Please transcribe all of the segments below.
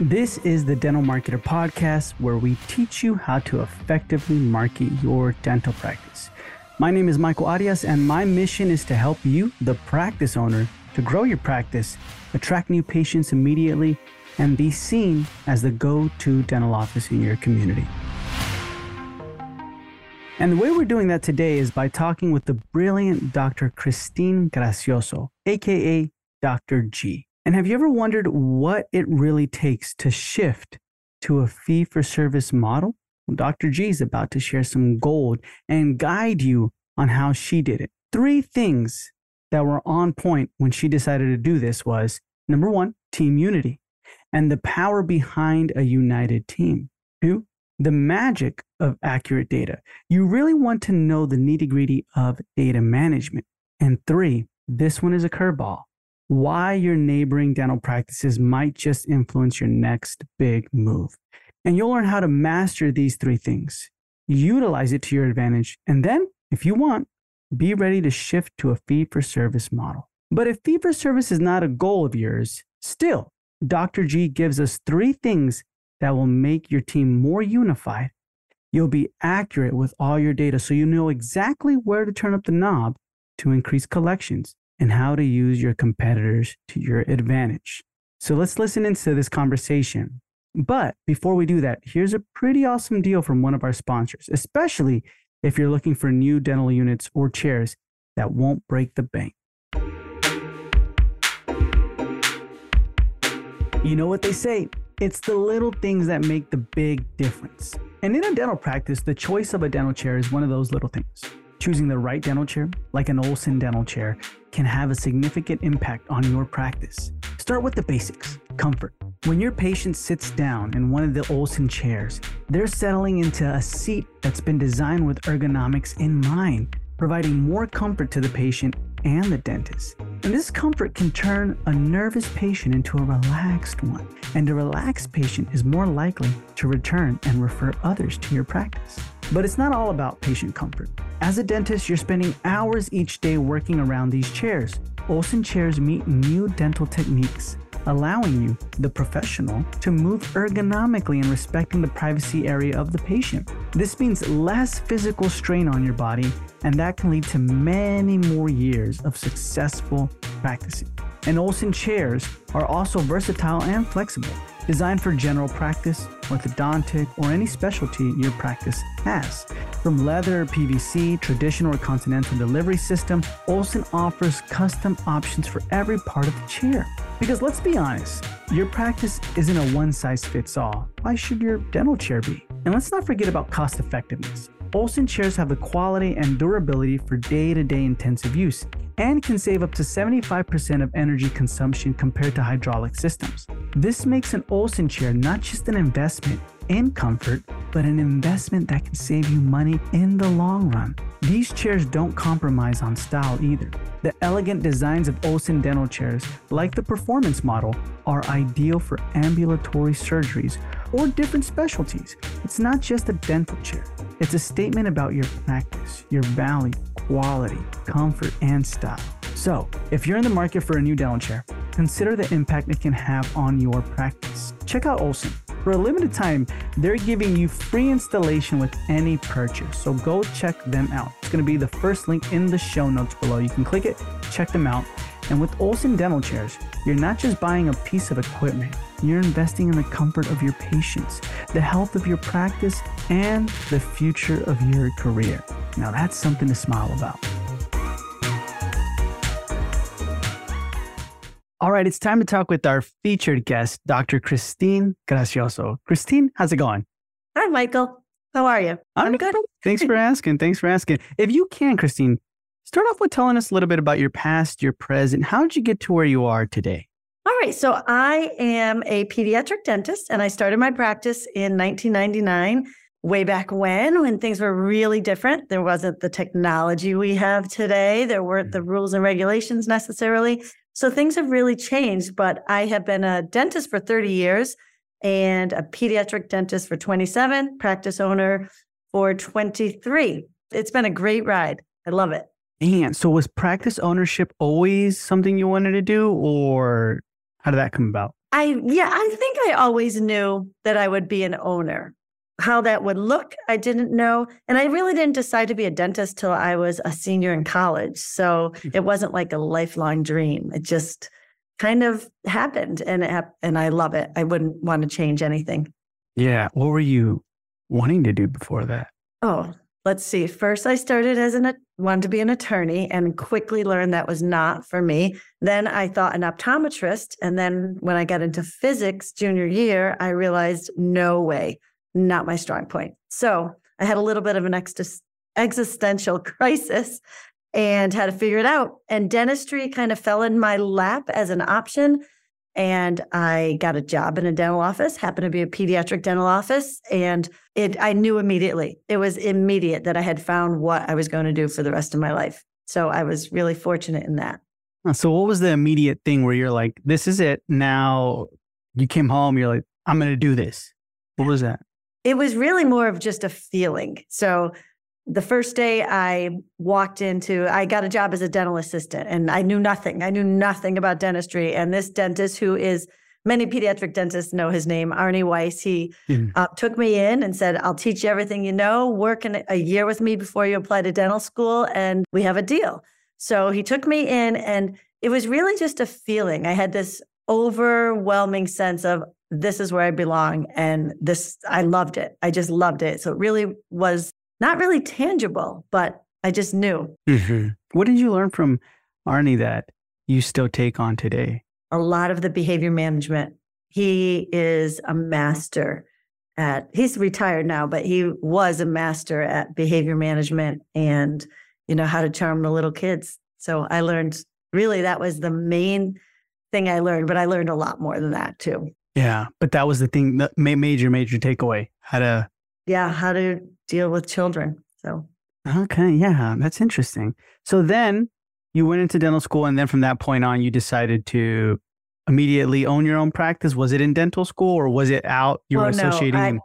This is the Dental Marketer Podcast, where we teach you how to effectively market your dental practice. My name is Michael Arias, and my mission is to help you, the practice owner, to grow your practice, attract new patients immediately, and be seen as the go to dental office in your community. And the way we're doing that today is by talking with the brilliant Dr. Kristine Grazioso, aka Dr. G. And have you ever wondered what it really takes to shift to a fee for service model? Well, Dr. G is about to share some gold and guide you on how she did it. Three things that were on point when she decided to do this was number one, team unity and the power behind a united team. Two, the magic of accurate data. You really want to know the nitty gritty of data management. And three, this one is a curveball why your neighboring dental practices might just influence your next big move. And you'll learn how to master these three things, utilize it to your advantage, and then, if you want, be ready to shift to a fee for service model. But if fee for service is not a goal of yours, still, Dr. G gives us three things that will make your team more unified. You'll be accurate with all your data so you know exactly where to turn up the knob to increase collections and how to use your competitors to your advantage. So let's listen into this conversation. But before we do that, here's a pretty awesome deal from one of our sponsors, especially if you're looking for new dental units or chairs that won't break the bank. You know what they say? It's the little things that make the big difference. And in a dental practice, the choice of a dental chair is one of those little things. Choosing the right dental chair, like an Olsen dental chair, can have a significant impact on your practice. Start with the basics comfort. When your patient sits down in one of the Olsen chairs, they're settling into a seat that's been designed with ergonomics in mind, providing more comfort to the patient and the dentist. And this comfort can turn a nervous patient into a relaxed one, and a relaxed patient is more likely to return and refer others to your practice. But it's not all about patient comfort. As a dentist, you're spending hours each day working around these chairs. Olsen chairs meet new dental techniques, allowing you, the professional, to move ergonomically and respecting the privacy area of the patient. This means less physical strain on your body, and that can lead to many more years of successful practicing. And Olsen chairs are also versatile and flexible designed for general practice, orthodontic, or any specialty your practice has. From leather, PVC, traditional or continental delivery system, Olsen offers custom options for every part of the chair. Because let's be honest, your practice isn't a one size fits all. Why should your dental chair be? And let's not forget about cost effectiveness. Olsen chairs have the quality and durability for day to day intensive use and can save up to 75% of energy consumption compared to hydraulic systems. This makes an Olsen chair not just an investment in comfort, but an investment that can save you money in the long run. These chairs don't compromise on style either. The elegant designs of Olsen dental chairs, like the performance model, are ideal for ambulatory surgeries or different specialties. It's not just a dental chair, it's a statement about your practice, your value, quality, comfort, and style. So, if you're in the market for a new dental chair, consider the impact it can have on your practice. Check out Olsen. For a limited time, they're giving you free installation with any purchase. So go check them out. It's going to be the first link in the show notes below. You can click it, check them out. And with Olsen dental chairs, you're not just buying a piece of equipment, you're investing in the comfort of your patients, the health of your practice, and the future of your career. Now, that's something to smile about. All right, it's time to talk with our featured guest, Dr. Kristine Grazioso. Kristine, how's it going? Hi, Michael. How are you? I'm, I'm good. Thanks for asking. Thanks for asking. If you can, Kristine, start off with telling us a little bit about your past, your present. How did you get to where you are today? All right. So I am a pediatric dentist and I started my practice in 1999, way back when, when things were really different. There wasn't the technology we have today, there weren't the mm-hmm. rules and regulations necessarily. So things have really changed, but I have been a dentist for 30 years and a pediatric dentist for 27, practice owner for 23. It's been a great ride. I love it. And so was practice ownership always something you wanted to do or how did that come about? I, yeah, I think I always knew that I would be an owner. How that would look, I didn't know. And I really didn't decide to be a dentist till I was a senior in college. So hmm. it wasn't like a lifelong dream. It just kind of happened and it, and I love it. I wouldn't want to change anything. Yeah. What were you wanting to do before that? Oh, let's see. First, I started as an wanted to be an attorney and quickly learned that was not for me. Then I thought an optometrist, and then when I got into physics junior year, I realized no way, not my strong point. So I had a little bit of an ex- existential crisis and had to figure it out. And dentistry kind of fell in my lap as an option and I got a job in a dental office, happened to be a pediatric dental office, and it I knew immediately. It was immediate that I had found what I was going to do for the rest of my life. So I was really fortunate in that. So what was the immediate thing where you're like, this is it. Now you came home, you're like, I'm going to do this. What was that? It was really more of just a feeling. So the first day I walked into, I got a job as a dental assistant and I knew nothing. I knew nothing about dentistry. And this dentist, who is many pediatric dentists know his name, Arnie Weiss, he mm. uh, took me in and said, I'll teach you everything you know, work in a year with me before you apply to dental school, and we have a deal. So he took me in, and it was really just a feeling. I had this overwhelming sense of this is where I belong. And this, I loved it. I just loved it. So it really was not really tangible, but I just knew. Mm-hmm. What did you learn from Arnie that you still take on today? A lot of the behavior management. He is a master at, he's retired now, but he was a master at behavior management and, you know, how to charm the little kids. So I learned really that was the main thing I learned, but I learned a lot more than that too. Yeah. But that was the thing, the major, major takeaway how to yeah, how to deal with children. So, okay, yeah, that's interesting. So then you went into dental school, and then from that point on, you decided to immediately own your own practice. Was it in dental school or was it out? You were oh, associating. No, I,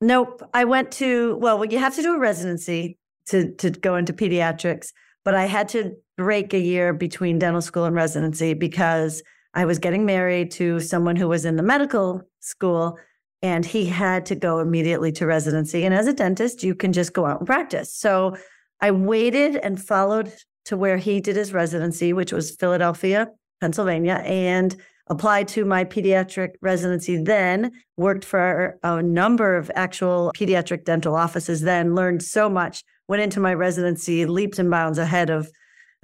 nope. I went to well, you have to do a residency to to go into pediatrics, but I had to break a year between dental school and residency because I was getting married to someone who was in the medical school and he had to go immediately to residency. And as a dentist, you can just go out and practice. So I waited and followed to where he did his residency, which was Philadelphia, Pennsylvania, and applied to my pediatric residency then, worked for a number of actual pediatric dental offices then, learned so much, went into my residency leaps and bounds ahead of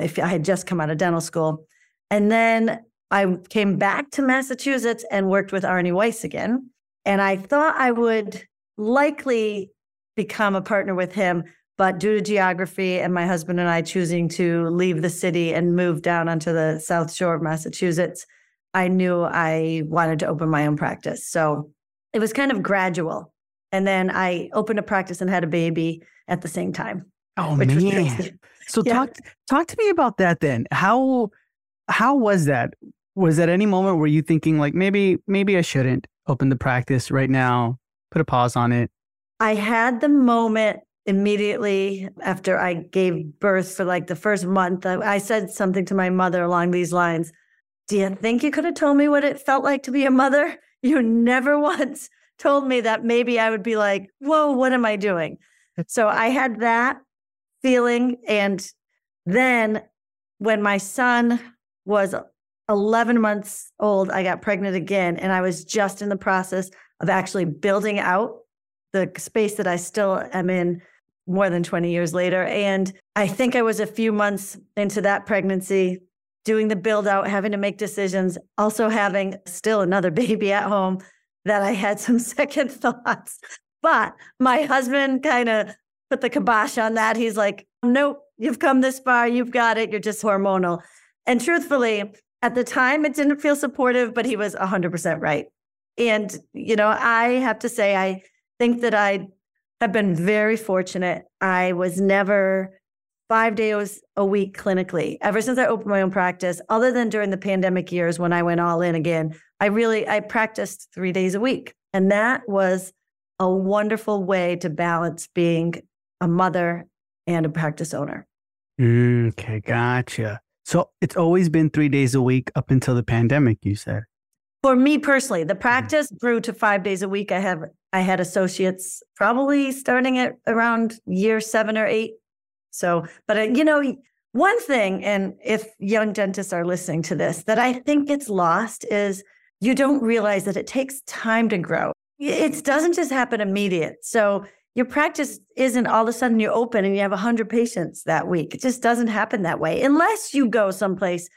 if I had just come out of dental school. And then I came back to Massachusetts and worked with Arnie Weiss again. And I thought I would likely become a partner with him, but due to geography and my husband and I choosing to leave the city and move down onto the South Shore of Massachusetts, I knew I wanted to open my own practice. So it was kind of gradual. And then I opened a practice and had a baby at the same time. Oh man. So yeah. talk talk to me about that then. How how was that? Was at any moment were you thinking like maybe maybe I shouldn't? Open the practice right now, put a pause on it? I had the moment immediately after I gave birth for like the first month. I, said something to my mother along these lines Do you think you could have told me what it felt like to be a mother? You never once told me that maybe I would be like, Whoa, what am I doing? So I had that feeling. And then when my son was 11 months old, I got pregnant again. And I was just in the process of actually building out the space that I still am in more than 20 years later. And I think I was a few months into that pregnancy, doing the build out, having to make decisions, also having still another baby at home that I had some second thoughts. But my husband kind of put the kibosh on that. He's like, nope, you've come this far, you've got it, you're just hormonal. And truthfully, at the time, it didn't feel supportive, but he was 100% right. And, you know, I have to say, I think that I have been very fortunate. I was never five days a week clinically ever since I opened my own practice, other than during the pandemic years when I went all in again. I really, I practiced three days a week. And that was a wonderful way to balance being a mother and a practice owner. Mm, okay, gotcha. So it's always been three days a week up until the pandemic, you said? For me personally, the practice grew to five days a week. I have I had associates probably starting at around year seven or eight. So, but uh, you know, one thing, and if young dentists are listening to this, that I think gets lost is you don't realize that it takes time to grow. It doesn't just happen immediate. So your practice isn't all of a sudden you're open and you have 100 patients that week. It just doesn't happen that way unless you go someplace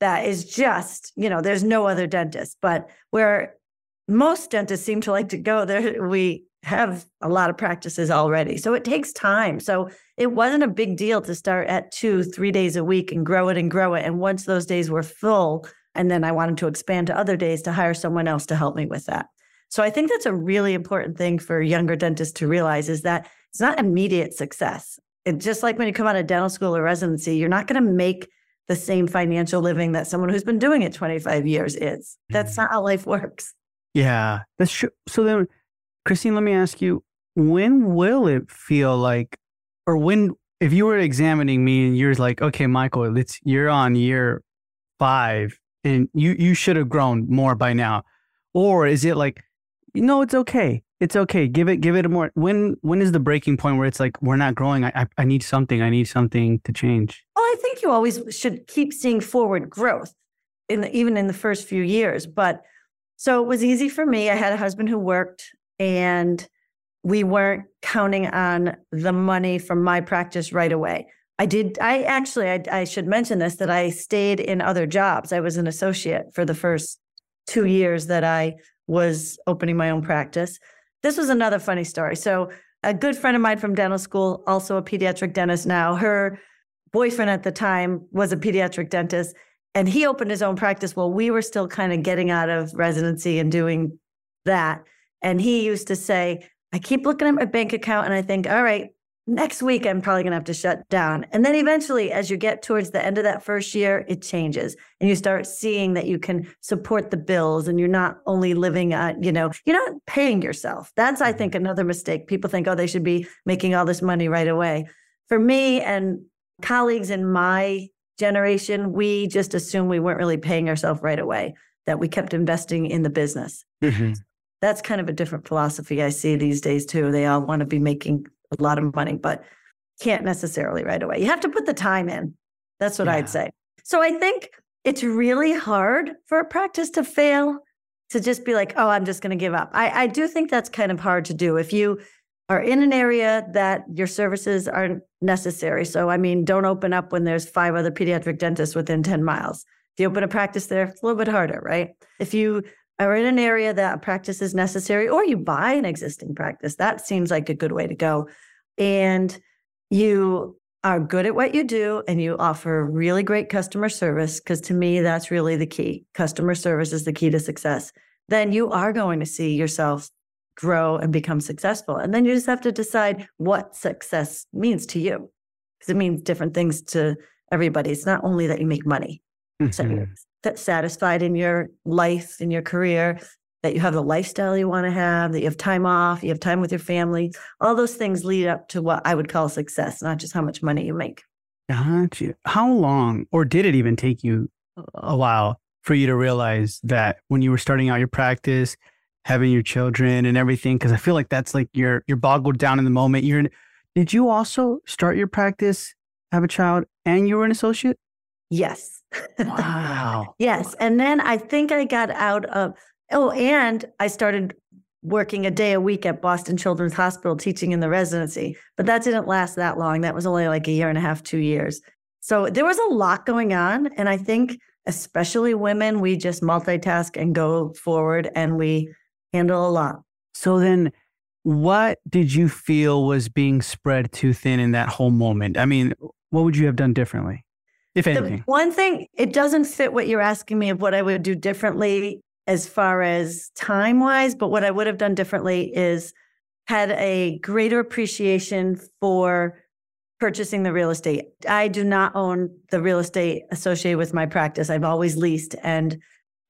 that is just, you know, there's no other dentist. But where most dentists seem to like to go, there we have a lot of practices already. So it takes time. So it wasn't a big deal to start at two, three days a week and grow it and grow it. And once those days were full, and then I wanted to expand to other days to hire someone else to help me with that. So I think that's a really important thing for younger dentists to realize is that it's not immediate success. And just like when you come out of dental school or residency, you're not going to make the same financial living that someone who's been doing it 25 years is. That's mm-hmm. not how life works. Yeah, that's true. So then, Kristine, let me ask you, when will it feel like, or when, if you were examining me and you're like, okay, Michael, it's you're on year five and you you should have grown more by now, or is it like, know, it's okay, it's okay, give it give it a more. When when is the breaking point where it's like we're not growing? I I, I need something. I need something to change. Well, I think you always should keep seeing forward growth in the, even in the first few years, but so it was easy for me. I had a husband who worked and we weren't counting on the money from my practice right away. I did, I actually, I, I, should mention this that I stayed in other jobs. I was an associate for the first two years that I was opening my own practice. This was another funny story. So, a good friend of mine from dental school, also a pediatric dentist now, her boyfriend at the time was a pediatric dentist and he opened his own practice while we were still kind of getting out of residency and doing that. And he used to say, I keep looking at my bank account and I think, all right, next week I'm probably going to have to shut down. And then eventually, as you get towards the end of that first year, it changes and you start seeing that you can support the bills and you're not only living at, you know, you're not paying yourself. That's, I think, mm-hmm. another mistake. People think, oh, they should be making all this money right away. For me and colleagues in my generation, we just assumed we weren't really paying ourselves right away, that we kept investing in the business. Mm-hmm. That's kind of a different philosophy I see these days too. They all want to be making a lot of money, but can't necessarily right away. You have to put the time in. That's what yeah. I'd say. So I think it's really hard for a practice to fail to just be like, oh, I'm just going to give up. I, I do think that's kind of hard to do. If you are in an area that your services aren't necessary. So, I mean, don't open up when there's five other pediatric dentists within 10 miles. If you open a practice there, it's a little bit harder, right? If you are in an area that a practice is necessary, or you buy an existing practice, that seems like a good way to go. And you are good at what you do and you offer really great customer service, because to me, that's really the key. Customer service is the key to success. Then you are going to see yourself grow and become successful. And then you just have to decide what success means to you. Because it means different things to everybody. It's not only that you make money, mm-hmm. You're satisfied in your life, in your career, that you have the lifestyle you want to have, that you have time off, you have time with your family. All those things lead up to what I would call success, not just how much money you make. Gotcha. How long, or did it even take you a while for you to realize that when you were starting out your practice, having your children and everything because I feel like that's like you're you're boggled down in the moment. You're did you also start your practice, have a child, and you were an associate? Yes. Wow. yes. And then I think I got out of oh, and I started working a day a week at Boston Children's Hospital teaching in the residency. But that didn't last that long. That was only like a year and a half, two years. So there was a lot going on. And I think especially women, we just multitask and go forward and we handle a lot. So then, what did you feel was being spread too thin in that whole moment? I mean, what would you have done differently, if anything? The one thing, it doesn't fit what you're asking me of what I would do differently as far as time wise, but what I would have done differently is had a greater appreciation for purchasing the real estate. I do not own the real estate associated with my practice. I've always leased and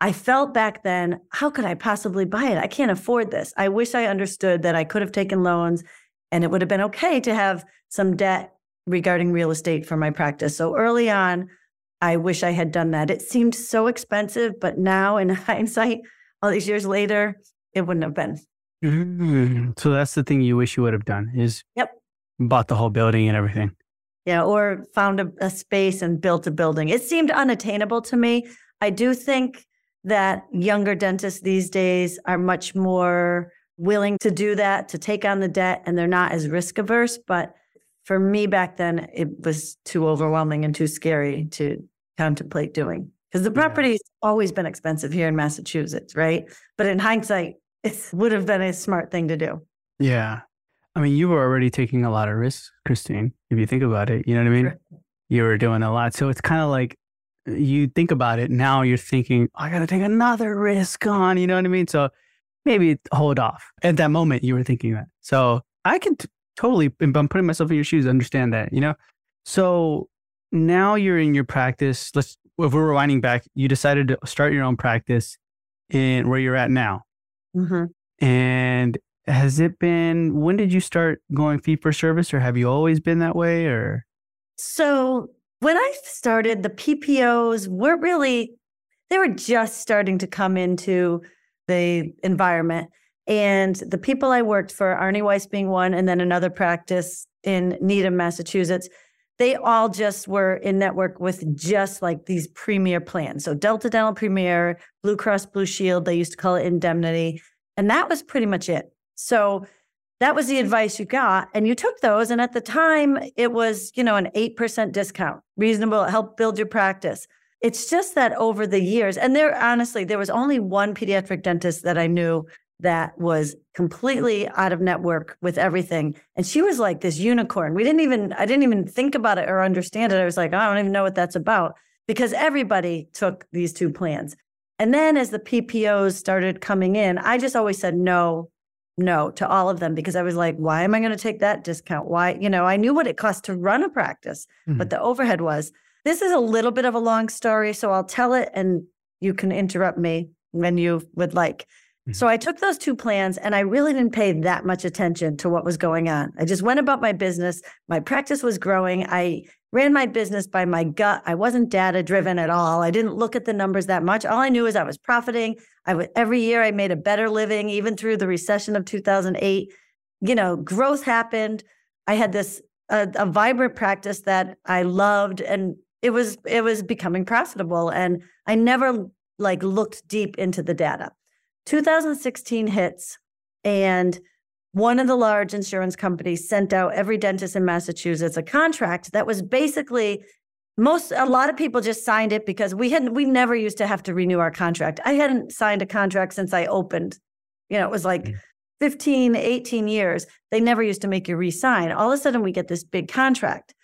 I felt back then, how could I possibly buy it? I can't afford this. I wish I understood that I could have taken loans and it would have been okay to have some debt regarding real estate for my practice. So early on, I wish I had done that. It seemed so expensive, but now in hindsight, all these years later, it wouldn't have been. Mm-hmm. So that's the thing you wish you would have done is yep. bought the whole building and everything. Yeah, or found a, a space and built a building. It seemed unattainable to me. I do think that younger dentists these days are much more willing to do that, to take on the debt, and they're not as risk averse. But for me back then, it was too overwhelming and too scary to contemplate doing because the property's yeah. always been expensive here in Massachusetts, right? But in hindsight, it would have been a smart thing to do. Yeah. I mean, you were already taking a lot of risks, Kristine, if you think about it. You know what I mean? Sure. You were doing a lot. So it's kind of like you think about it now, you're thinking, I got to take another risk on. You know what I mean? So maybe hold off. At that moment, you were thinking that. So I can t- totally, I'm putting myself in your shoes, understand that, you know? So now you're in your practice. Let's, if we're rewinding back, you decided to start your own practice in where you're at now. Mm-hmm. And has it been, when did you start going fee for service or have you always been that way or? So when I started, the PPOs weren't really, they were just starting to come into the environment. And the people I worked for, Arnie Weiss being one, and then another practice in Needham, Massachusetts, they all just were in network with just like these premier plans. So Delta Dental Premier, Blue Cross Blue Shield, they used to call it indemnity. And that was pretty much it. So that was the advice you got. And you took those. And at the time, it was, you know, an 8% discount, reasonable, help build your practice. It's just that over the years, and there honestly, there was only one pediatric dentist that I knew that was completely out of network with everything. And she was like this unicorn. We didn't even, I didn't even think about it or understand it. I was like, I don't even know what that's about because everybody took these two plans. And then as the PPOs started coming in, I just always said no, no to all of them because I was like, why am I going to take that discount? Why, you know, I knew what it cost to run a practice, mm-hmm. but the overhead was. This is a little bit of a long story, so I'll tell it and you can interrupt me when you would like. Mm-hmm. So I took those two plans and I really didn't pay that much attention to what was going on. I just went about my business. My practice was growing. I ran my business by my gut. I wasn't data driven at all. I didn't look at the numbers that much. All I knew is I was profiting. I would every year I made a better living even through the recession of 2008. You know, growth happened. I had this a, a vibrant practice that I loved and it was it was becoming profitable and I never like looked deep into the data. 2016 hits, and one of the large insurance companies sent out every dentist in Massachusetts a contract that was basically most a lot of people just signed it because we hadn't we never used to have to renew our contract. I hadn't signed a contract since I opened. You know, it was like mm. 15, 18 years. They never used to make you re-sign. All of a sudden we get this big contract.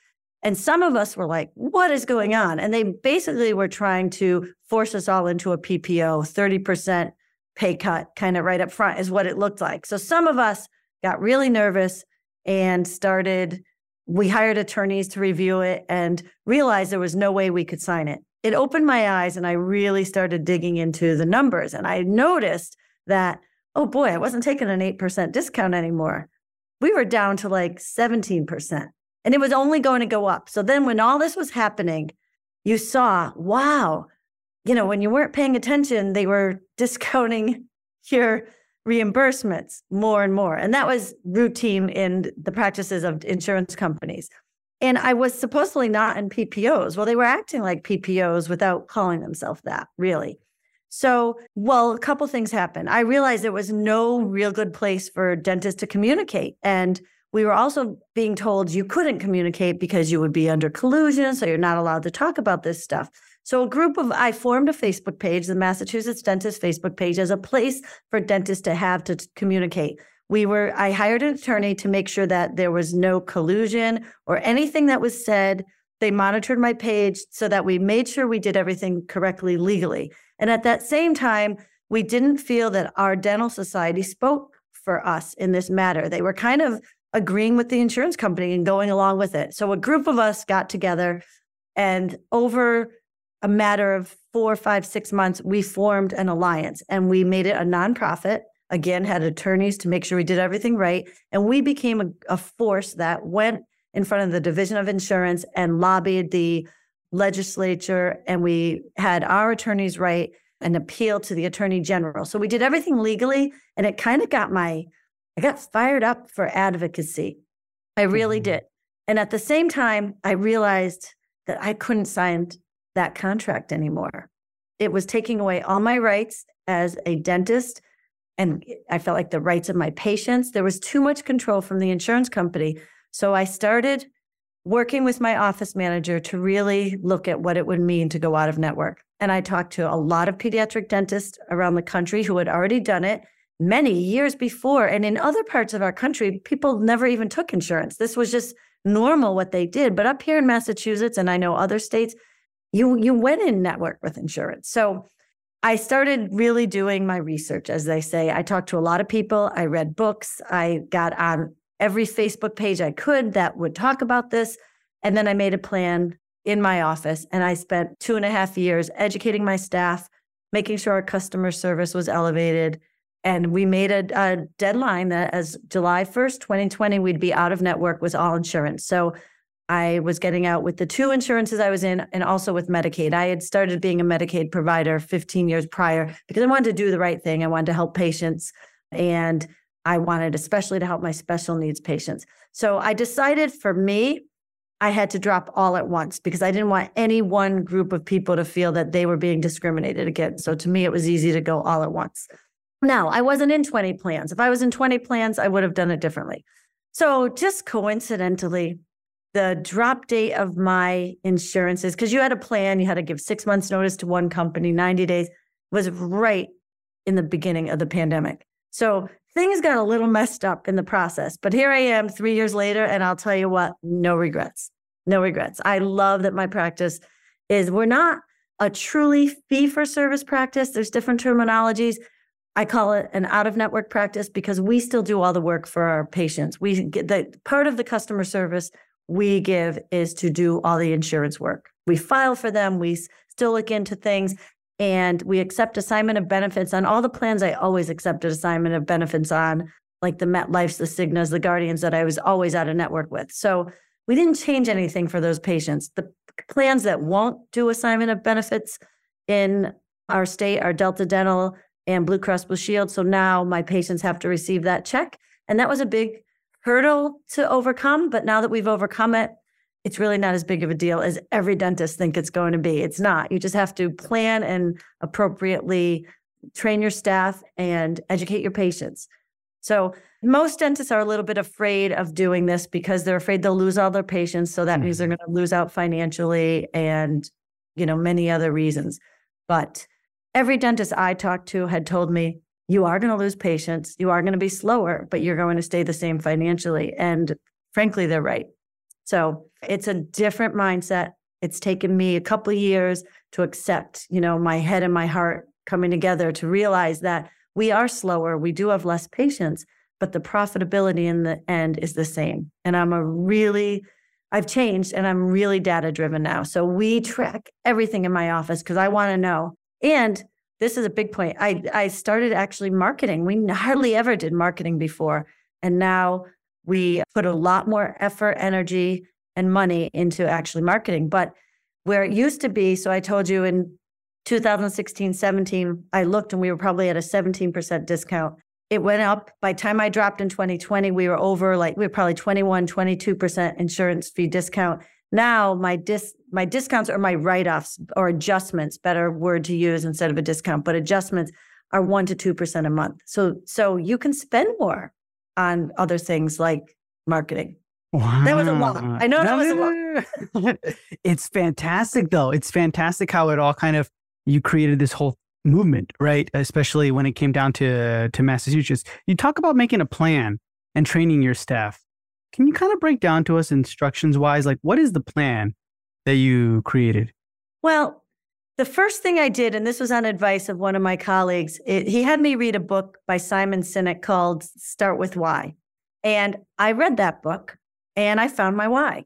And some of us were like, what is going on? And they basically were trying to force us all into a PPO, 30% pay cut kind of right up front is what it looked like. So some of us got really nervous and started we hired attorneys to review it and realized there was no way we could sign it. It opened my eyes and I really started digging into the numbers and I noticed that oh boy, I wasn't taking an 8% discount anymore. We were down to like 17% and it was only going to go up. So then when all this was happening, you saw, wow, you know, when you weren't paying attention, they were discounting your reimbursements more and more. And that was routine in the practices of insurance companies. And I was supposedly not in PPOs. Well, they were acting like PPOs without calling themselves that, really. So, well, a couple things happened. I realized there was no real good place for dentists to communicate. And we were also being told you couldn't communicate because you would be under collusion. So you're not allowed to talk about this stuff. So a group of I formed a Facebook page, the Massachusetts Dentist Facebook page, as a place for dentists to have to communicate. We were I hired an attorney to make sure that there was no collusion or anything that was said. They monitored my page so that we made sure we did everything correctly legally. And at that same time, we didn't feel that our dental society spoke for us in this matter. They were kind of agreeing with the insurance company and going along with it. So a group of us got together and over a matter of four, five, six months, we formed an alliance and we made it a nonprofit. Again, had attorneys to make sure we did everything right. And we became a, a force that went in front of the Division of Insurance and lobbied the legislature and we had our attorneys write an appeal to the attorney general. So we did everything legally and it kind of got my, I got fired up for advocacy. I really mm-hmm. did. And at the same time, I realized that I couldn't sign that contract anymore. It was taking away all my rights as a dentist. And I felt like the rights of my patients. There was too much control from the insurance company. So I started working with my office manager to really look at what it would mean to go out of network. And I talked to a lot of pediatric dentists around the country who had already done it many years before. And in other parts of our country, people never even took insurance. This was just normal what they did. But up here in Massachusetts, and I know other states, you you went in network with insurance. So I started really doing my research, as they say. I talked to a lot of people. I read books. I got on every Facebook page I could that would talk about this. And then I made a plan in my office. And I spent two and a half years educating my staff, making sure our customer service was elevated, and we made a, a, deadline that as July 1st, 2020, we'd be out of network with all insurance. So I was getting out with the two insurances I was in and also with Medicaid. I had started being a Medicaid provider 15 years prior because I wanted to do the right thing. I wanted to help patients and I wanted especially to help my special needs patients. So I decided for me, I had to drop all at once because I didn't want any one group of people to feel that they were being discriminated against. So to me, it was easy to go all at once. Now, I wasn't in 20 plans. If I was in 20 plans, I would have done it differently. So, just coincidentally, the drop date of my insurances, because you had a plan, you had to give six months' notice to one company, 90 days, was right in the beginning of the pandemic. So, things got a little messed up in the process. But here I am three years later, and I'll tell you what, no regrets. No regrets. I love that my practice is, we're not a truly fee for service practice. There's different terminologies I call it an out of network practice because we still do all the work for our patients. We get the part of the customer service we give is to do all the insurance work. We file for them, we still look into things, and we accept assignment of benefits on all the plans I always accepted assignment of benefits on, like the MetLife's, the Cignas, the Guardians that I was always out of network with. So we didn't change anything for those patients. The plans that won't do assignment of benefits in our state are Delta Dental, and Blue Cross Blue Shield. So now my patients have to receive that check. And that was a big hurdle to overcome. But now that we've overcome it, it's really not as big of a deal as every dentist think it's going to be. It's not. You just have to plan and appropriately train your staff and educate your patients. So most dentists are a little bit afraid of doing this because they're afraid they'll lose all their patients. So that mm-hmm. means they're going to lose out financially and, you know, many other reasons. But every dentist I talked to had told me, you are going to lose patients, you are going to be slower, but you're going to stay the same financially. And frankly, they're right. So it's a different mindset. It's taken me a couple of years to accept, you know, my head and my heart coming together to realize that we are slower, we do have less patients, but the profitability in the end is the same. And I'm a really I've changed and I'm really data driven now. So we track everything in my office because I want to know and this is a big point. I, I started actually marketing. We hardly ever did marketing before. And now we put a lot more effort, energy, and money into actually marketing. But where it used to be, so I told you in 2016, 17, I looked and we were probably at a 17% discount. It went up. By time I dropped in 2020, we were over like we were probably 21, 22% insurance fee discount. Now my dis my discounts or my write-offs or adjustments, better word to use instead of a discount, but adjustments are one to two percent a month. So so you can spend more on other things like marketing. Wow. That was a lot. I know that was a lot. it's fantastic though. It's fantastic how it all kind of you created this whole movement, right? Especially when it came down to to Massachusetts. You talk about making a plan and training your staff. Can you kind of break down to us instructions wise, like what is the plan that you created? Well, the first thing I did, and this was on advice of one of my colleagues, it, he had me read a book by Simon Sinek called Start with Why. And I read that book and I found my why.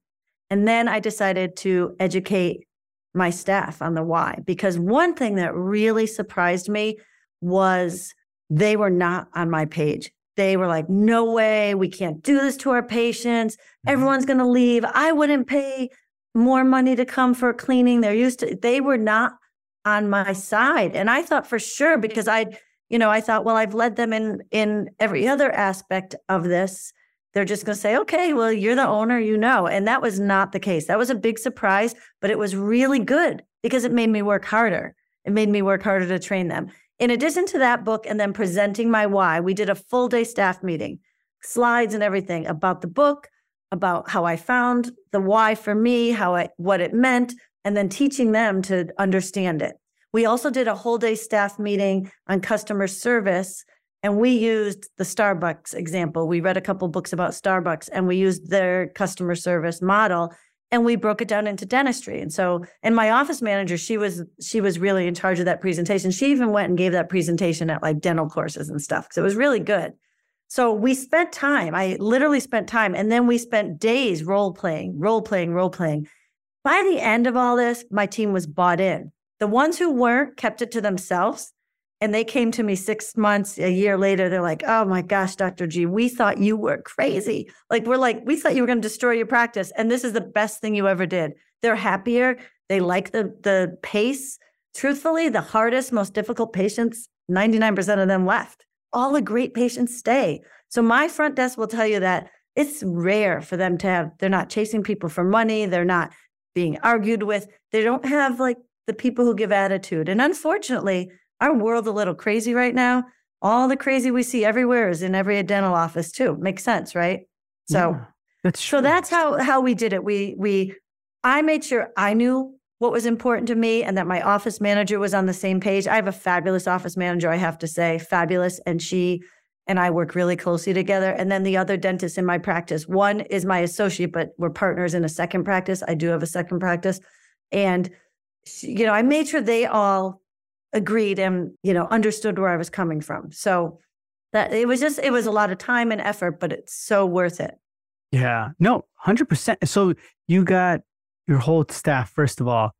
And then I decided to educate my staff on the why, because one thing that really surprised me was they were not on my page they were like, no way, we can't do this to our patients. Mm-hmm. Everyone's going to leave. I wouldn't pay more money to come for cleaning. They're used to, they were not on my side. And I thought for sure, because I, you know, I thought, well, I've led them in in every other aspect of this. They're just going to say, okay, well, you're the owner, you know. And that was not the case. That was a big surprise, but it was really good because it made me work harder. It made me work harder to train them. In addition to that book and then presenting my why, we did a full day staff meeting, slides and everything about the book, about how I found the why for me, how I what it meant, and then teaching them to understand it. We also did a whole day staff meeting on customer service and we used the Starbucks example. We read a couple books about Starbucks and we used their customer service model and we broke it down into dentistry. And so, and my office manager, she was she was really in charge of that presentation. She even went and gave that presentation at like dental courses and stuff because it was really good. So we spent time. I literally spent time, and then we spent days role playing, role playing, role playing. By the end of all this, my team was bought in. The ones who weren't kept it to themselves and they came to me six months, a year later. They're like, oh my gosh, Dr. G, we thought you were crazy. Like, we're like, we thought you were going to destroy your practice. And this is the best thing you ever did. They're happier. They like the, the pace. Truthfully, the hardest, most difficult patients, 99% of them left. All the great patients stay. So my front desk will tell you that it's rare for them to have, they're not chasing people for money. They're not being argued with. They don't have like the people who give attitude. And unfortunately, our world's a little crazy right now. All the crazy we see everywhere is in every dental office too. Makes sense, right? So yeah, that's true. so that's how how we did it. We we I made sure I knew what was important to me and that my office manager was on the same page. I have a fabulous office manager, I have to say, fabulous, and she and I work really closely together. And then the other dentist in my practice, one is my associate, but we're partners in a second practice. I do have a second practice, and she, you know, I made sure they all agreed and you know understood where I was coming from. So that it was just it was a lot of time and effort, but it's so worth it. Yeah, no, hundred percent. So you got your whole staff first of all,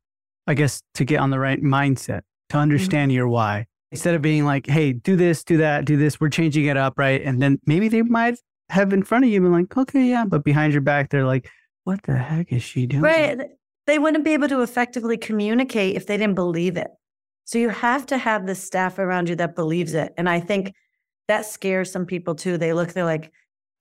I guess, to get on the right mindset to mm-hmm. understand mm-hmm. your why instead of being like, "Hey, do this, do that, do this." We're changing it up, right? And then maybe they might have in front of you been like, "Okay, yeah," but behind your back, they're like, "What the heck is she doing?" Right. They wouldn't be able to effectively communicate if they didn't believe it. So you have to have the staff around you that believes it. And I think that scares some people too. They look, they're like,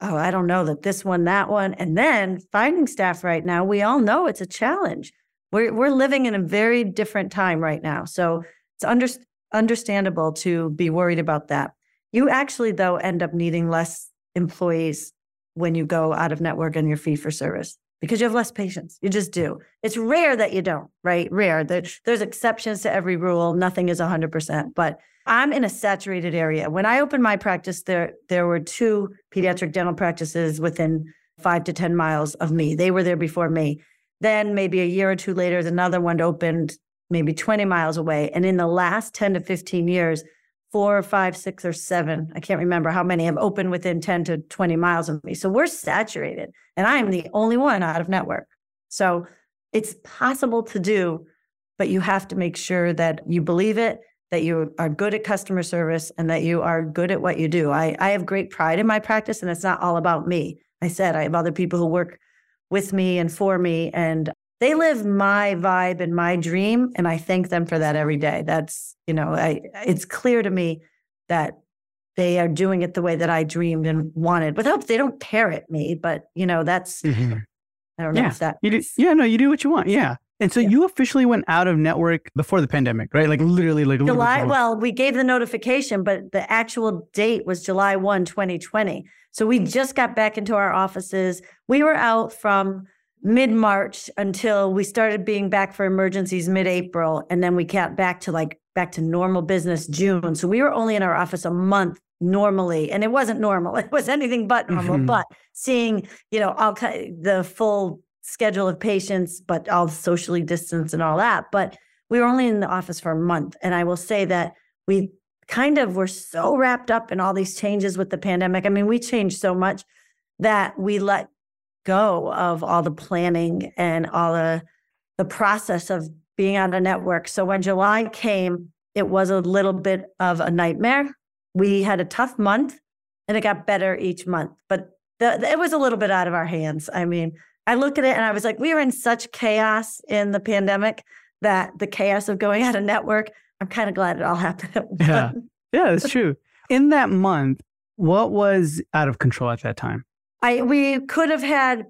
oh, I don't know that this one, that one. And then finding staff right now, we all know it's a challenge. We're, we're living in a very different time right now. So it's under, understandable to be worried about that. You actually, though, end up needing less employees when you go out of network and your fee for service because you have less patients. You just do. It's rare that you don't, right? Rare. There's exceptions to every rule. Nothing is 100%. But I'm in a saturated area. When I opened my practice, there there were two pediatric dental practices within five to 10 miles of me. They were there before me. Then maybe a year or two later, another one opened maybe 20 miles away. And in the last 10 to 15 years, four or five, six or seven, I can't remember how many have opened within 10 to 20 miles of me. So we're saturated and I am the only one out of network. So it's possible to do, but you have to make sure that you believe it, that you are good at customer service and that you are good at what you do. I, I have great pride in my practice and it's not all about me. I said I have other people who work with me and for me and they live my vibe and my dream and i thank them for that every day that's you know I, it's clear to me that they are doing it the way that i dreamed and wanted without they don't parrot me but you know that's mm-hmm. i don't know yeah. if that you do, yeah no you do what you want yeah and so yeah. you officially went out of network before the pandemic, right? Like literally like July. Well, we gave the notification, but the actual date was July 1, 2020. So we just got back into our offices. We were out from mid March until we started being back for emergencies mid April. And then we got back to like back to normal business June. So we were only in our office a month normally. And it wasn't normal, it was anything but normal. Mm-hmm. But seeing, you know, all the full schedule of patients, but all socially distanced and all that. But we were only in the office for a month. And I will say that we kind of were so wrapped up in all these changes with the pandemic. I mean, we changed so much that we let go of all the planning and all the the process of being on a network. So when July came, it was a little bit of a nightmare. We had a tough month and it got better each month, but the, it was a little bit out of our hands. I mean, I look at it and I was like, we were in such chaos in the pandemic that the chaos of going out of network, I'm kind of glad it all happened at. Yeah. Yeah, that's true. In that month, what was out of control at that time? I we could have had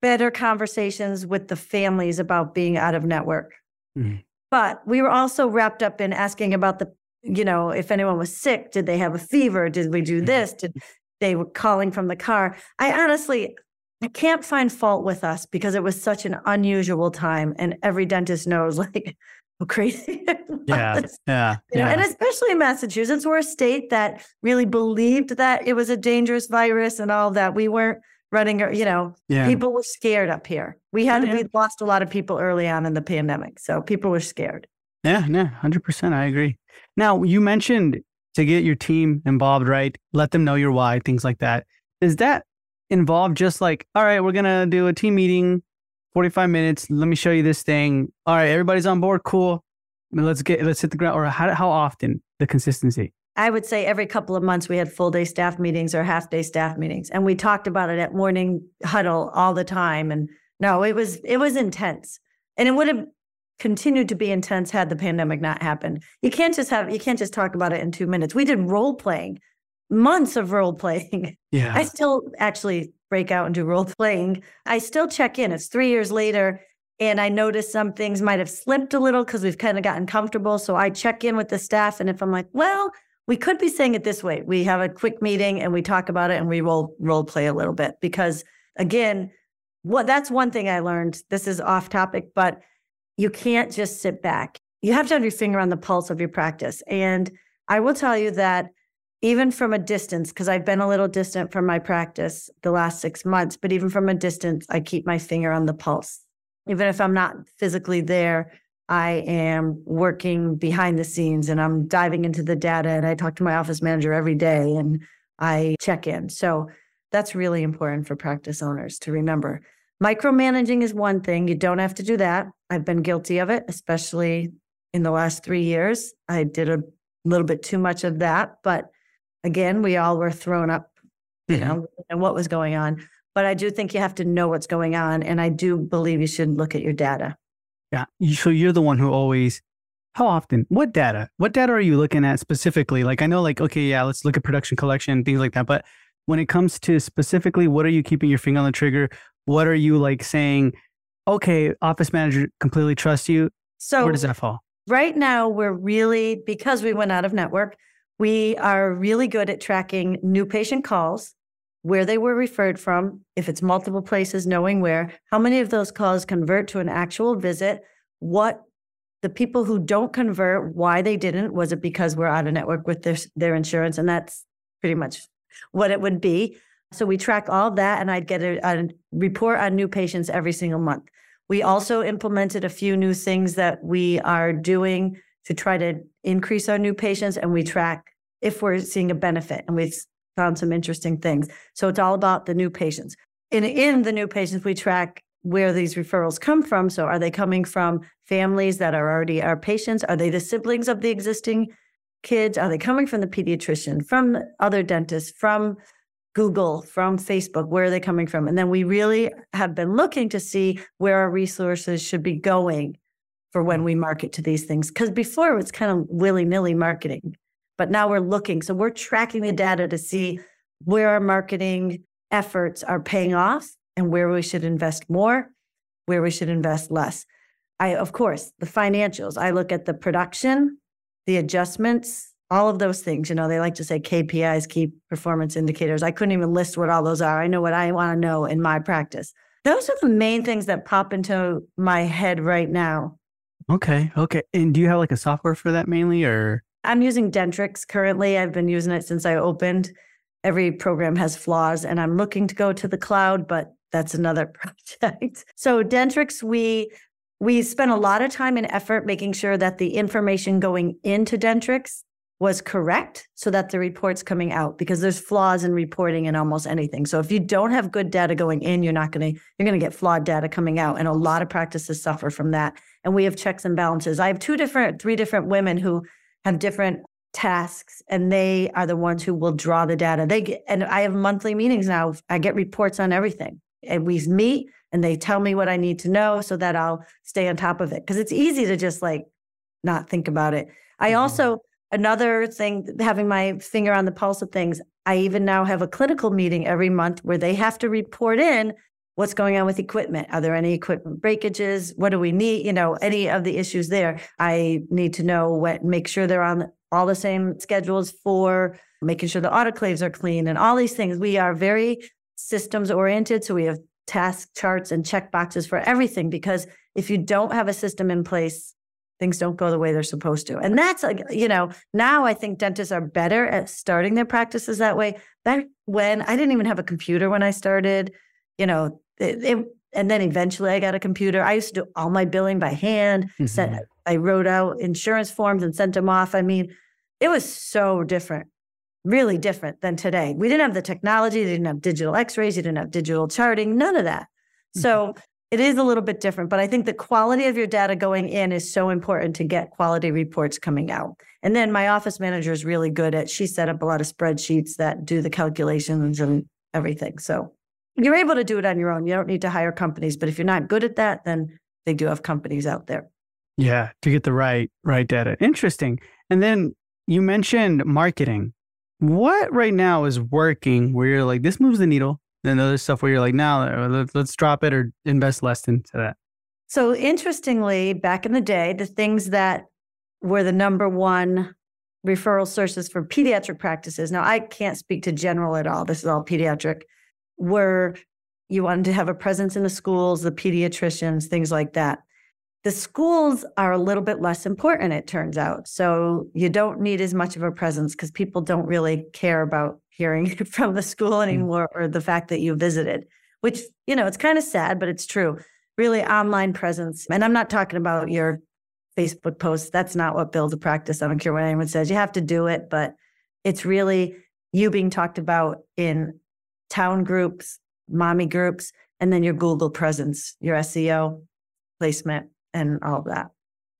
better conversations with the families about being out of network. Mhm. But we were also wrapped up in asking about the, you know, if anyone was sick, did they have a fever? Did we do this? Did they were calling from the car? I honestly, I can't find fault with us because it was such an unusual time, and every dentist knows like crazy. Yeah. Yeah. You know, yeah. and especially in Massachusetts, we're a state that really believed that it was a dangerous virus and all that. We weren't running, you know, yeah. people were scared up here. We had Yeah. we lost a lot of people early on in the pandemic, so people were scared. Yeah, yeah, hundred percent. I agree. Now you mentioned to get your team involved, right? Let them know your why, things like that. Does that involve just like, all right, we're gonna do a team meeting, forty-five minutes. Let me show you this thing. All right, everybody's on board. Cool. Let's get let's hit the ground. Or how how often the consistency? I would say every couple of months we had full day staff meetings or half day staff meetings, and we talked about it at morning huddle all the time. And no, it was it was intense, and it would have continued to be intense had the pandemic not happened. You can't just have you can't just talk about it in two minutes. We did role playing, months of role playing. Yeah. I still actually break out and do role playing. I still check in. It's three years later, and I notice some things might have slipped a little because we've kind of gotten comfortable. So I check in with the staff, and if I'm like, well, we could be saying it this way, we have a quick meeting and we talk about it and we role role play a little bit because again, what that's one thing I learned. This is off topic, but you can't just sit back. You have to have your finger on the pulse of your practice. And I will tell you that even from a distance, because I've been a little distant from my practice the last six months, but even from a distance, I keep my finger on the pulse. Even if I'm not physically there, I am working behind the scenes and I'm diving into the data and I talk to my office manager every day and I check in. So that's really important for practice owners to remember. Micromanaging is one thing. You don't have to do that. I've been guilty of it, especially in the last three years. I did a little bit too much of that. But again, we all were thrown up, you Mhm. know, and what was going on. But I do think you have to know what's going on. And I do believe you should look at your data. Yeah. So you're the one who always. How often? What data? What data are you looking at specifically? Like I know, like okay, yeah, let's look at production collection things like that. But when it comes to specifically, what are you keeping your finger on the trigger? What are you like saying? Okay, office manager completely trusts you. So Where does that fall? right now we're really because we went out of network we are really good at tracking new patient calls where they were referred from if it's multiple places knowing where how many of those calls convert to an actual visit what the people who don't convert why they didn't was it because we're out of network with their, their insurance? And that's pretty much what it would be. So we track all that and i'd get a, a report on new patients every single month. We also implemented a few new things that we are doing to try to increase our new patients and we track if we're seeing a benefit and we've found some interesting things. So it's all about the new patients. In in the new patients we track where these referrals come from. So are they coming from families that are already our patients? Are they the siblings of the existing kids? Are they coming from the pediatrician, from other dentists, from Google, from Facebook, where are they coming from? And then we really have been looking to see where our resources should be going for when mm. we market to these things. Because before it was kind of willy nilly marketing, but now we're looking. So we're tracking the data to see where our marketing efforts are paying off and where we should invest more, where we should invest less. I, of course, the financials, I look at the production, the adjustments, all of those things. You know, they like to say KPIs, key performance indicators. I couldn't even list what all those are. I know what I want to know in my practice. Those are the main things that pop into my head right now. Okay, okay. And do you have like a software for that mainly, or I'm using Dentrix currently. I've been using it since I opened. Every program has flaws, and I'm looking to go to the cloud, but that's another project. So Dentrix, we we spent a lot of time and effort making sure that the information going into Dentrix was correct so that the reports coming out because there's flaws in reporting in almost anything. So if you don't have good data going in, you're not going to you're going to get flawed data coming out and a lot of practices suffer from that. And we have checks and balances. I have two different three different women who have different tasks and they are the ones who will draw the data. They get and I have monthly meetings now. I get reports on everything. and we meet and they tell me what I need to know so that I'll stay on top of it. Cause it's easy to just like not think about it. I mm-hmm. also, another thing, having my finger on the pulse of things, I even now have a clinical meeting every month where they have to report in what's going on with equipment. Are there any equipment breakages? What do we need? You know, any of the issues there. I need to know what, make sure they're on all the same schedules for making sure the autoclaves are clean and all these things. We are very systems oriented. So we have task charts and check boxes for everything because if you don't have a system in place, things don't go the way they're supposed to. And that's like, you know, now I think dentists are better at starting their practices that way. Back when I didn't even have a computer when I started, you know, it, it, and then eventually I got a computer. I used to do all my billing by hand. Mm-hmm. Sent, I wrote out insurance forms and sent them off. I mean, it was so different really different than today. We didn't have the technology, they didn't have digital x-rays, you didn't have digital charting, none of that. Mm-hmm. So it is a little bit different, but I think the quality of your data going in is so important to get quality reports coming out. And then my office manager is really good at she set up a lot of spreadsheets that do the calculations and everything. So you're able to do it on your own. You don't need to hire companies, but if you're not good at that, then they do have companies out there. Yeah, to get the right right data. Interesting. And then you mentioned marketing what right now is working where you're like, this moves the needle? And other stuff where you're like, now uh, let's drop it or invest less into that. So interestingly, back in the day, the things that were the number one referral sources for pediatric practices. Now, I can't speak to general at all. This is all pediatric. Were you wanted to have a presence in the schools, the pediatricians, things like that. The schools are a little bit less important, it turns out. So you don't need as much of a presence because people don't really care about hearing from the school mm. anymore or the fact that you visited, which, you know, it's kind of sad, but it's true. Really online presence. And I'm not talking about your Facebook posts. That's not what builds a practice. I don't care what anyone says. You have to do it, but it's really you being talked about in town groups, mommy groups, and then your Google presence, your SEO placement and all of that.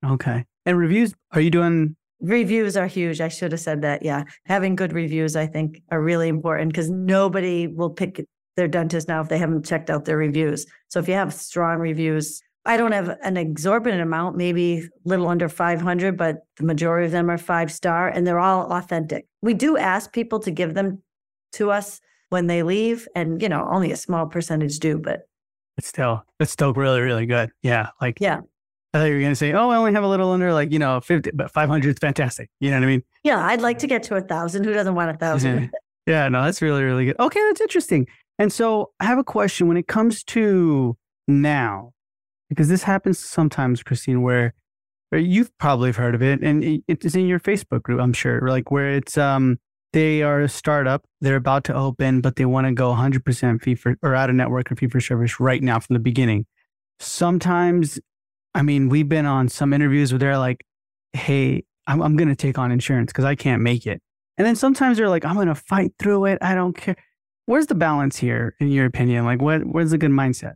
Okay. And reviews, are you doing? Reviews are huge. I should have said that. Yeah. Having good reviews, I think, are really important because nobody will pick their dentist now if they haven't checked out their reviews. So if you have strong reviews, I don't have an exorbitant amount, maybe a little under 500, but the majority of them are five star and they're all authentic. We do ask people to give them to us when they leave, and you know, only a small percentage do, but it's still it's still really really good. Yeah, like yeah, I thought you were going to say, oh, I only have a little under like, you know, 50, but 500 is fantastic. You know what I mean? Yeah, I'd like to get to a thousand. Who doesn't want a 1000 yeah, no, that's really, really good. Okay, that's interesting. And so I have a question when it comes to now, because this happens sometimes, Kristine, where, where you've probably heard of it and it's in your Facebook group, I'm sure, like where it's, um, they are a startup, they're about to open, but they want to go 100% fee for or out of network or fee for service right now from the beginning. Sometimes I mean, we've been on some interviews where they're like, hey, I'm, I'm going to take on insurance because I can't make it. And then sometimes they're like, I'm going to fight through it. I don't care. Where's the balance here, in your opinion? Like, what, where's a good mindset?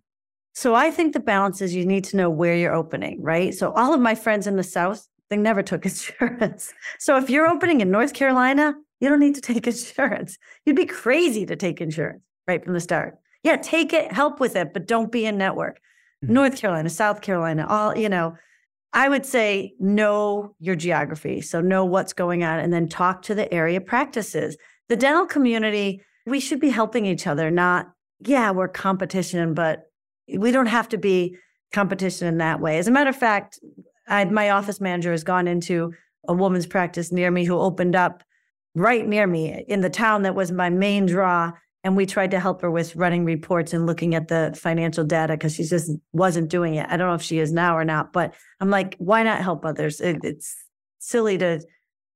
So I think the balance is you need to know where you're opening, right? So all of my friends in the South, they never took insurance. So if you're opening in North Carolina, you don't need to take insurance. You'd be crazy to take insurance right from the start. Yeah, take it, help with it, but don't be in network. Mm-hmm. North Carolina, South Carolina, all, you know, I would say know your geography. So know what's going on and then talk to the area practices. The dental community, we should be helping each other, not, yeah, we're competition, but we don't have to be competition in that way. As a matter of fact, I, my office manager has gone into a woman's practice near me who opened up right near me in the town that was my main draw and we tried to help her with running reports and looking at the financial data because she just wasn't doing it. I don't know if she is now or not, but I'm like, why not help others? It, it's silly to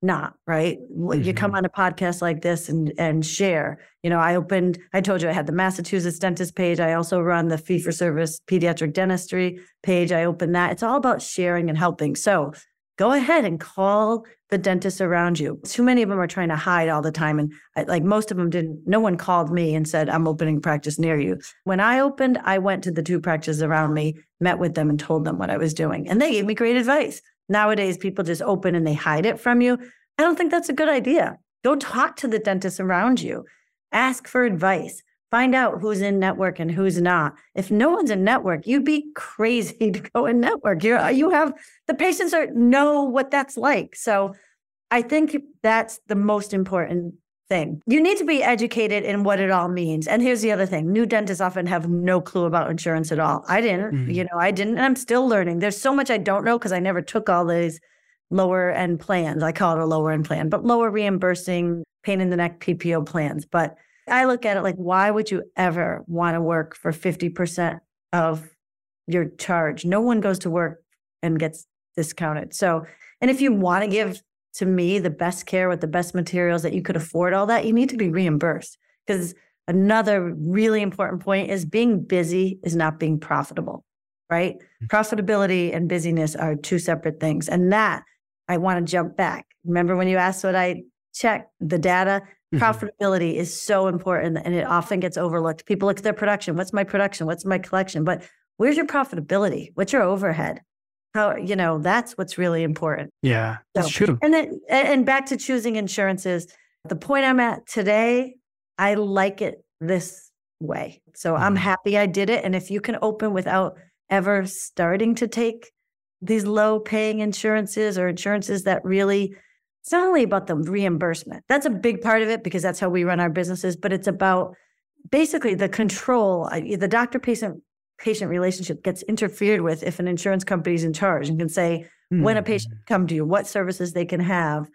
not, right? Mm-hmm. You come mm-hmm. on a podcast like this and and share. You know, I opened, I told you I had the Massachusetts dentist page. I also run the fee for service pediatric dentistry page. I opened that. It's all about sharing and helping. So go ahead and call the dentists around you. Too many of them are trying to hide all the time. And I, like most of them didn't, no one called me and said, I'm opening practice near you. When I opened, I went to the two practices around me, met with them, and told them what I was doing. And they gave me great advice. Nowadays, people just open and they hide it from you. I don't think that's a good idea. Go talk to the dentists around you, ask for advice. Find out who's in network and who's not. If no one's in network, you'd be crazy to go in network. You you have the patients are know what that's like. So I think that's the most important thing. You need to be educated in what it all means. And here's the other thing new dentists often have no clue about insurance at all. I didn't, mm-hmm. you know, I didn't, and I'm still learning. There's so much I don't know because I never took all these lower end plans. I call it a lower end plan, but lower reimbursing pain in the neck PPO plans. But I look at it like, why would you ever want to work for 50% of your charge? No one goes to work and gets discounted. So, and if you want to give to me the best care with the best materials that you could afford all that, you need to be reimbursed. Because another really important point is being busy is not being profitable, right? Mm-hmm. Profitability and busyness are two separate things. And that I want to jump back. Remember when you asked what I check the data? Mm-hmm. Profitability is so important and it often gets overlooked. People look at their production. What's my production? What's my collection? But where's your profitability? What's your overhead? how you know that's what's really important yeah that's so, true and then and back to choosing insurances the point i'm at today i like it this way so mm-hmm. i'm happy i did it and if you can open without ever starting to take these low paying insurances or insurances that really it's not only about the reimbursement that's a big part of it because that's how we run our businesses but it's about basically the control the doctor patient patient relationship gets interfered with if an insurance company is in charge and can say mm-hmm. when a patient hmm. come to you, what services they can have,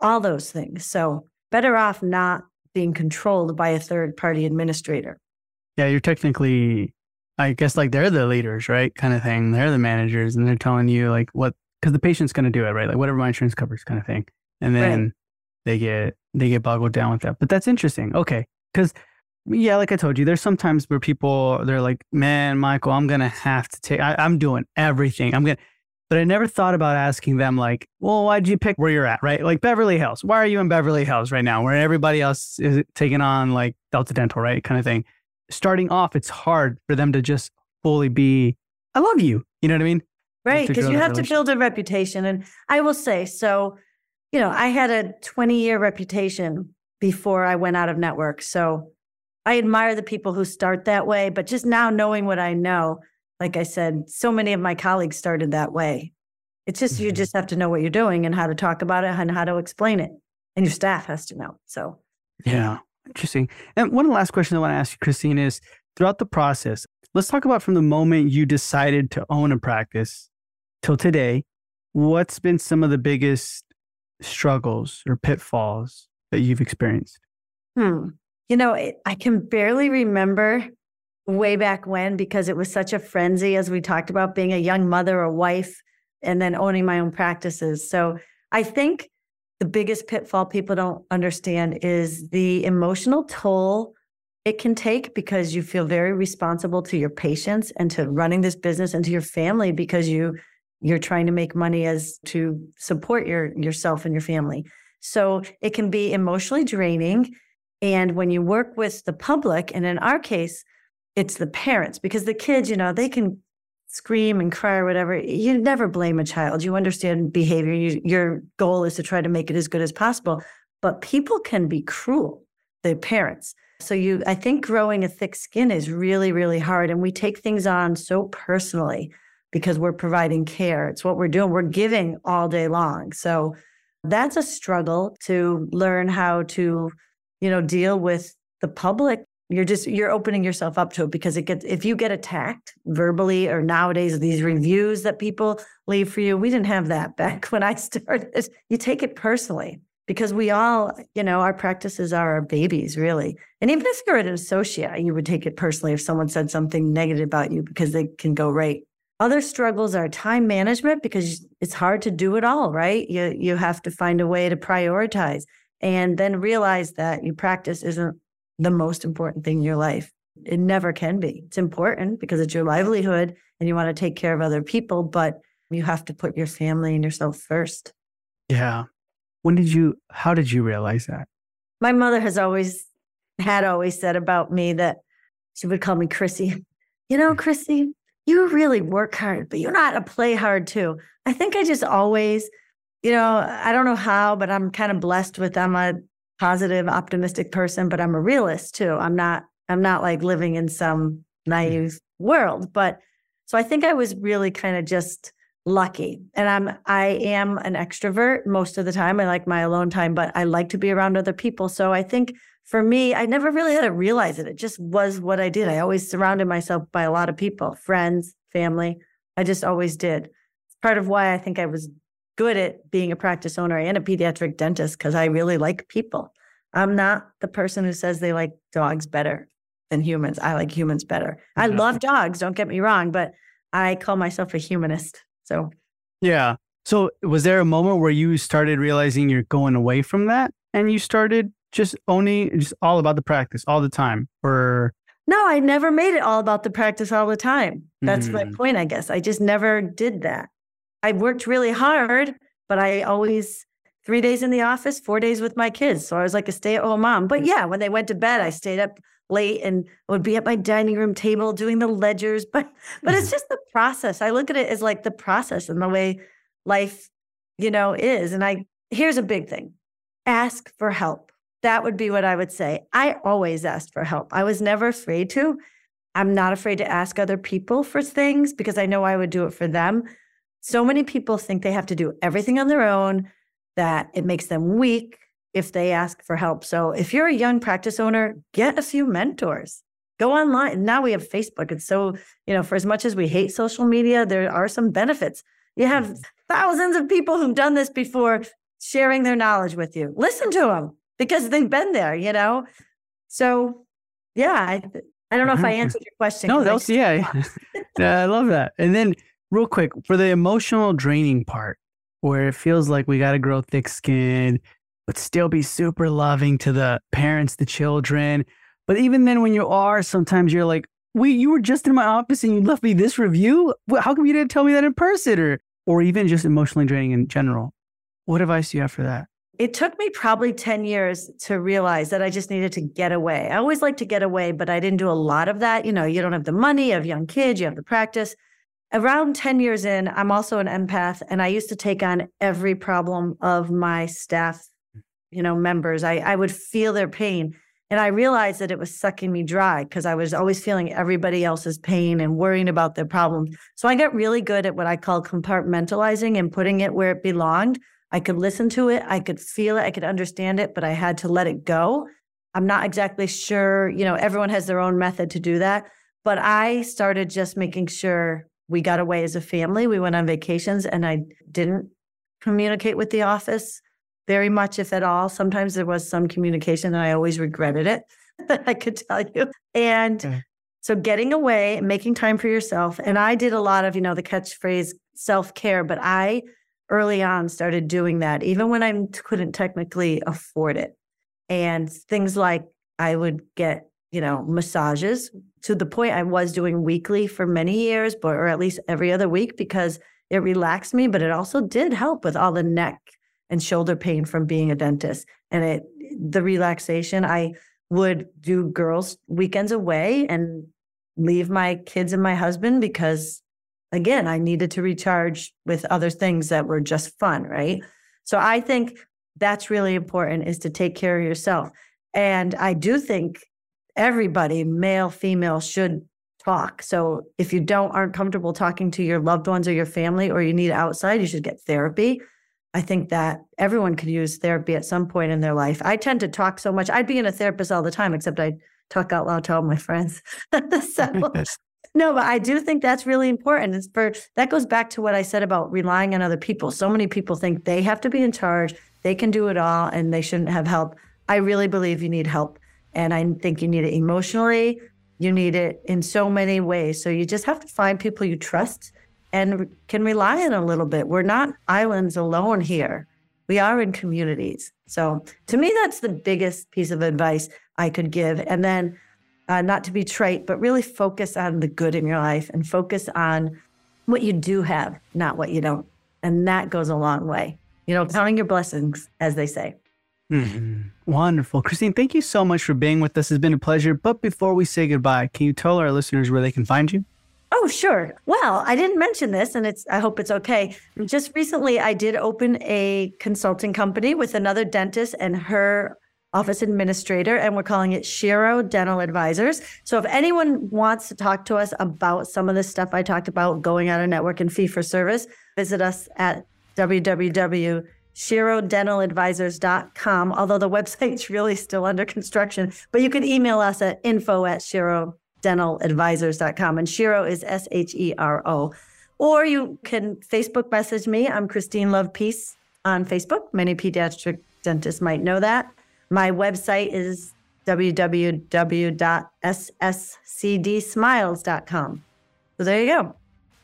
all those things. So better off not being controlled by a third party administrator. Yeah, you're technically, I guess, like they're the leaders, right? Kind of thing. They're the managers, and they're telling you like what because the patient's going to do it, right? Like whatever my insurance covers, kind of thing. And then right. they get they get boggled down with that. But that's interesting. Okay, because yeah, like I told you, there's sometimes where people they're like, "Man, Michael, I'm gonna have to take. I, am doing everything. I'm gonna." But I never thought about asking them like, "Well, why'd you pick where you're at?" Right? Like Beverly Hills. Why are you in Beverly Hills right now, where everybody else is taking on like Delta Dental, right? Kind of thing. Starting off, it's hard for them to just fully be, "I love you." You know what I mean? Right, because you have to build a reputation, and I will say so. You know, I had a 20 year reputation before I went out of network, so I admire the people who start that way, but just now knowing what I know, like I said, so many of my colleagues started that way. It's just mm-hmm. you just have to know what you're doing and how to talk about it and how to explain it. And your staff has to know. So Yeah. Interesting. And one last question I want to ask you, Kristine, is throughout the process, let's talk about from the moment you decided to own a practice till today, what's been some of the biggest struggles or pitfalls that you've experienced? Hmm. You know, it, I can barely remember way back when because it was such a frenzy as we talked about being a young mother a wife and then owning my own practices. So I think the biggest pitfall people don't understand is the emotional toll it can take because you feel very responsible to your patients and to running this business and to your family because you you're trying to make money as to support your yourself and your family. So it can be emotionally draining and when you work with the public, and in our case, it's the parents, because the kids, you know, they can scream and cry or whatever. You never blame a child. You understand behavior. You, your goal is to try to make it as good as possible. But people can be cruel, the parents. So you I think growing a thick skin is really, really hard. And we take things on so personally because we're providing care. It's what we're doing. We're giving all day long. So that's a struggle to learn how to you know, deal with the public, you're just you're opening yourself up to it because it gets if you get attacked verbally or nowadays these reviews that people leave for you, we didn't have that back when I started. You take it personally because we all, you know, our practices are our babies, really. And even if you're an associate, you would take it personally if someone said something negative about you because they can go right. Other struggles are time management because it's hard to do it all, right? You you have to find a way to prioritize and then realize that your practice isn't the most important thing in your life. It never can be. It's important because it's your livelihood and you want to take care of other people, but you have to put your family and yourself first. Yeah. When did you, how did you realize that? My mother has always, had always said about me that she would call me Chrissy. You know, mm. Chrissy, you really work hard, but you know how to play hard too. I think I just always you know, I don't know how, but I'm kind of blessed with I'm a positive, optimistic person, but I'm a realist too. I'm not I'm not like living in some hmm. naive world, but so I think I was really kind of just lucky. And I'm I am an extrovert most of the time. I like my alone time, but I like to be around other people. So I think for me, I never really had to realize it. It just was what I did. I always surrounded myself by a lot of people, friends, family. I just always did. It's part of why I think I was good at being a practice owner and a pediatric dentist because I really like people. I'm not the person who says they like dogs better than humans. I like humans better. I mm-hmm. love dogs, don't get me wrong, but I call myself a humanist. So, yeah. So, was there a moment where you started realizing you're going away from that and you started just owning just all about the practice all the time? Or no, I never made it all about the practice all the time. That's mm-hmm. my point, I guess. I just never did that. I worked really hard, but I always three days in the office, four days with my kids. So I was like a stay at home mom. But yeah, when they went to bed, I stayed up late and would be at my dining room table doing the ledgers. But but it's just the process. I look at it as like the process and the way life, you know, is. And I here's a big thing. Ask for help. That would be what I would say. I always asked for help. I was never afraid to. I'm not afraid to ask other people for things because I know I would do it for them. So many people think they have to do everything on their own, that it makes them weak, if they ask for help. So if you're a young practice owner, get a few mentors. Go online. Now we have Facebook. And so, you know, for as much as we hate social media, there are some benefits. You have mm-hmm. thousands of people who've done this before sharing their knowledge with you. Listen to them because they've been there, you know? So, yeah, I, I don't know if I mm-hmm. answered your question. No, that's, yeah. yeah. I love that. And then, real quick, for the emotional draining part, where it feels like we got to grow thick skin, but still be super loving to the parents, the children. But even then, when you are, sometimes you're like, wait, you were just in my office and you left me this review? How come you didn't tell me that in person? Or, or even just emotionally draining in general. What advice do you have for that? It took me probably 10 years to realize that I just needed to get away. I always like to get away, but I didn't do a lot of that. You know, you don't have the money, you have young kids, you have the practice. Around 10 years in, I'm also an empath, and I used to take on every problem of my staff you know, members. I, I would feel their pain. And I realized that it was sucking me dry because I was always feeling everybody else's pain and worrying about their problems. So I got really good at what I call compartmentalizing and putting it where it belonged. I could listen to it, I could feel it, I could understand it, but I had to let it go. I'm not exactly sure, you know, everyone has their own method to do that. But I started just making sure we got away as a family. We went on vacations and I didn't communicate with the office very much, if at all. Sometimes there was some communication and I always regretted it, I could tell you. And okay. so getting away, making time for yourself. And I did a lot of, you know, the catchphrase self care, but I early on started doing that, even when I couldn't technically afford it. And things like I would get, you know, massages to the point I was doing weekly for many years, but or at least every other week because it relaxed me, but it also did help with all the neck and shoulder pain from being a dentist. And it the relaxation, I would do girls' weekends away and leave my kids and my husband because again, I needed to recharge with other things that were just fun, right? So I think that's really important is to take care of yourself. And I do think everybody, male, female, should talk. So if you don't aren't comfortable talking to your loved ones or your family or you need outside, you should get therapy. I think that everyone could use therapy at some point in their life. I tend to talk so much. I'd be in a therapist all the time, except I talk out loud to all my friends. so, no, but I do think that's really important. It's for that goes back to what I said about relying on other people. So many people think they have to be in charge, they can do it all, and they shouldn't have help. I really believe you need help. And I think you need it emotionally, you need it in so many ways. So you just have to find people you trust and can rely on a little bit. We're not islands alone here. We are in communities. So to me, that's the biggest piece of advice I could give. And then uh, not to be trite, but really focus on the good in your life and focus on what you do have, not what you don't. And that goes a long way. You know, counting your blessings, as they say. Mm-hmm. Wonderful. Kristine, thank you so much for being with us. It's been a pleasure. But before we say goodbye, can you tell our listeners where they can find you? Oh, sure. Well, I didn't mention this and it's I hope it's okay. Just recently I did open a consulting company with another dentist and her office administrator, and we're calling it Shero Dental Advisors. So if anyone wants to talk to us about some of the stuff I talked about, going out of network and fee for service, visit us at www.sherodentaladvisors.com, although the website's really still under construction. But you can email us at info at sherodentaladvisors.com. And Shero is S H E R O. Or you can Facebook message me. I'm Kristine Love Peace on Facebook. Many pediatric dentists might know that. My website is www.sscdsmiles.com. So there you go.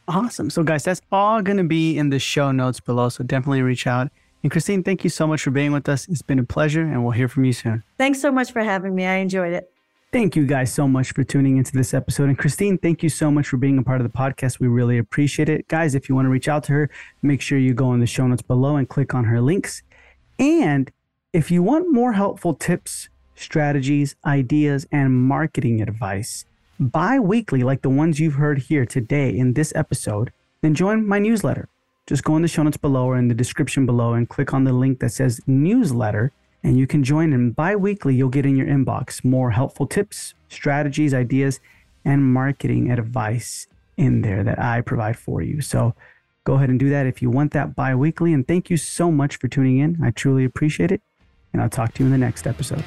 Awesome. So, guys, that's all going to be in the show notes below. So definitely reach out. And Kristine, thank you so much for being with us. It's been a pleasure, and we'll hear from you soon. Thanks so much for having me. I enjoyed it. Thank you guys so much for tuning into this episode. And Kristine, thank you so much for being a part of the podcast. We really appreciate it. Guys, if you want to reach out to her, make sure you go in the show notes below and click on her links. And if you want more helpful tips, strategies, ideas, and marketing advice bi weekly, like the ones you've heard here today in this episode, then join my newsletter. Just go in the show notes below or in the description below and click on the link that says newsletter and you can join. And bi-weekly you'll get in your inbox more helpful tips strategies ideas and marketing advice in there that i provide for you. So go ahead and do that if you want that bi-weekly. And thank you so much for tuning in. I truly appreciate it and i'll talk to you in the next episode